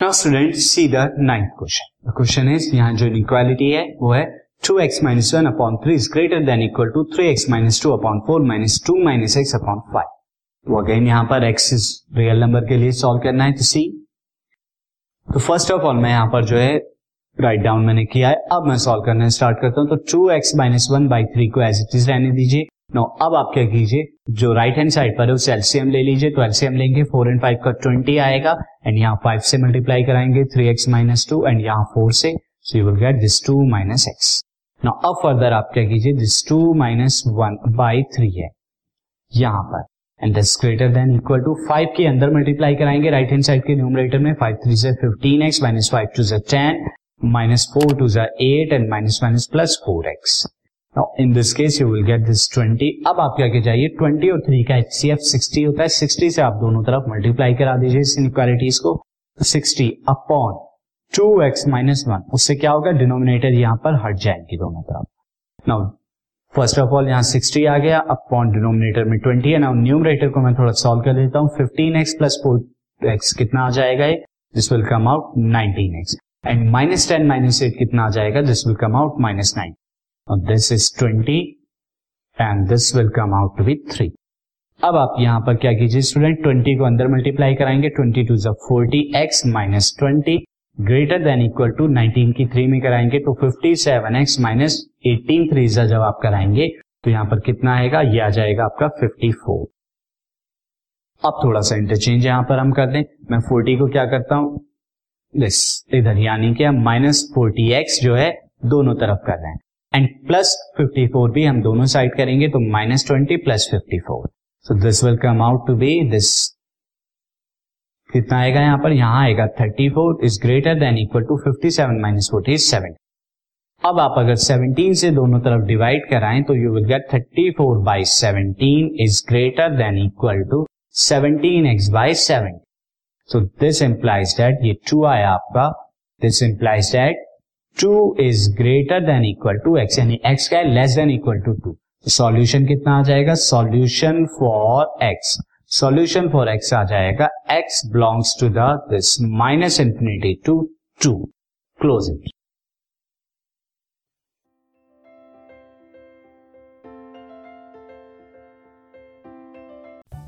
Now student see the ninth question question is यहाँ जो inequality है वो है two x minus one upon three is greater than equal to three x minus two upon four minus two minus x upon five तो again यहाँ पर x is real number के लिए सॉल्व करना है तो सी तो फ़र्स्ट ऑफ़ ऑल मैं यहाँ पर जो है राइट डाउन मैंने किया है। अब मैं सॉल्व करना स्टार्ट करता हूँ तो two x minus one by three को एज इट इज़ रहने दीजिए। नो अब आप क्या कीजिए? जो राइट हैंड साइड पर है, उसे एलसीएम ले लीजिए। तो एलसीएम लेंगे फोर एंड फाइव का ट्वेंटी आएगा। एंड यहाँ फाइव से मल्टीप्लाई कराएँगे three x minus two and यहाँ फोर से so you will get this two minus x no अब फर्दर आप क्या कीजिए? This two minus one by three है, यहाँ पर। And this greater than equal to five के अंदर मल्टीप्लाई कराएँगे। राइट हैंड साइड के न्यूमरेटर में फाइव थ्री से fifteen x minus five two से टेन माइनस फोर टू जो eight and minus minus plus four x in this case you will get this 20 अब आप क्या के जाइए? 20 और 3 का एचसीएफ 60 होता है। 60 से आप दोनों तरफ़ मल्टीप्लाई करा दीजिए इस इनक्वालिटीज को। 60 अपॉन 2x एक्स माइनस उससे क्या होगा? डिनोमिनेटर यहाँ पर हट जाएँगे दोनों तरफ़। नाउ फ़र्स्ट ऑफ़ ऑल यहाँ 60 आ गया अपॉन डिनोमिनेटर में 20 है। नाउ न्यूमरेटर को मैं थोड़ा सॉल्व कर देता हूँ। 15x प्लस फोर एक्स कितना आ जाएगा ये? This will come out 19x and minus ten minus eight कितना आ जाएगा? This will come out minus nine this is twenty and this will come out to be three अब आप यहाँ पर क्या कीजिए स्टूडेंट ट्वेंटी को अंदर मल्टीप्लाई कराएँगे twenty two forty x minus twenty greater than equal to nineteen की थ्री में कराएँगे तो fifty seven x minus eighteen three जब आप कराएँगे तो यहाँ पर कितना आएगा? ये आ जाएगा आपका फिफ्टी फोर अब थोड़ा सा इंटरचेंज यहाँ पर हम कर दें। मैं फोर्टी को क्या करता हूँ? इधर यानी कि माइनस फोर्टी एक्स जो है, दोनों तरफ़ कर रहे हैं। एंड प्लस 54 भी हम दोनों साइड करेंगे तो minus twenty plus fifty four so this will come out to be this कितना आएगा यहाँ पर? यहाँ आएगा 34 is greater than equal to 57 seven minus forty is seven अब आप अगर 17 से दोनों तरफ़ डिवाइड कराएँ तो you will get 34 four by seventeen is greater than equal to 17 x by seven so this implies that ये टू आया आपका. This implies that two is greater than equal to x, यानी एक्स का less than equal to two. Solution कितना आ जाएगा? Solution for x. Solution for x आ जाएगा। X belongs to this minus infinity to two. Close it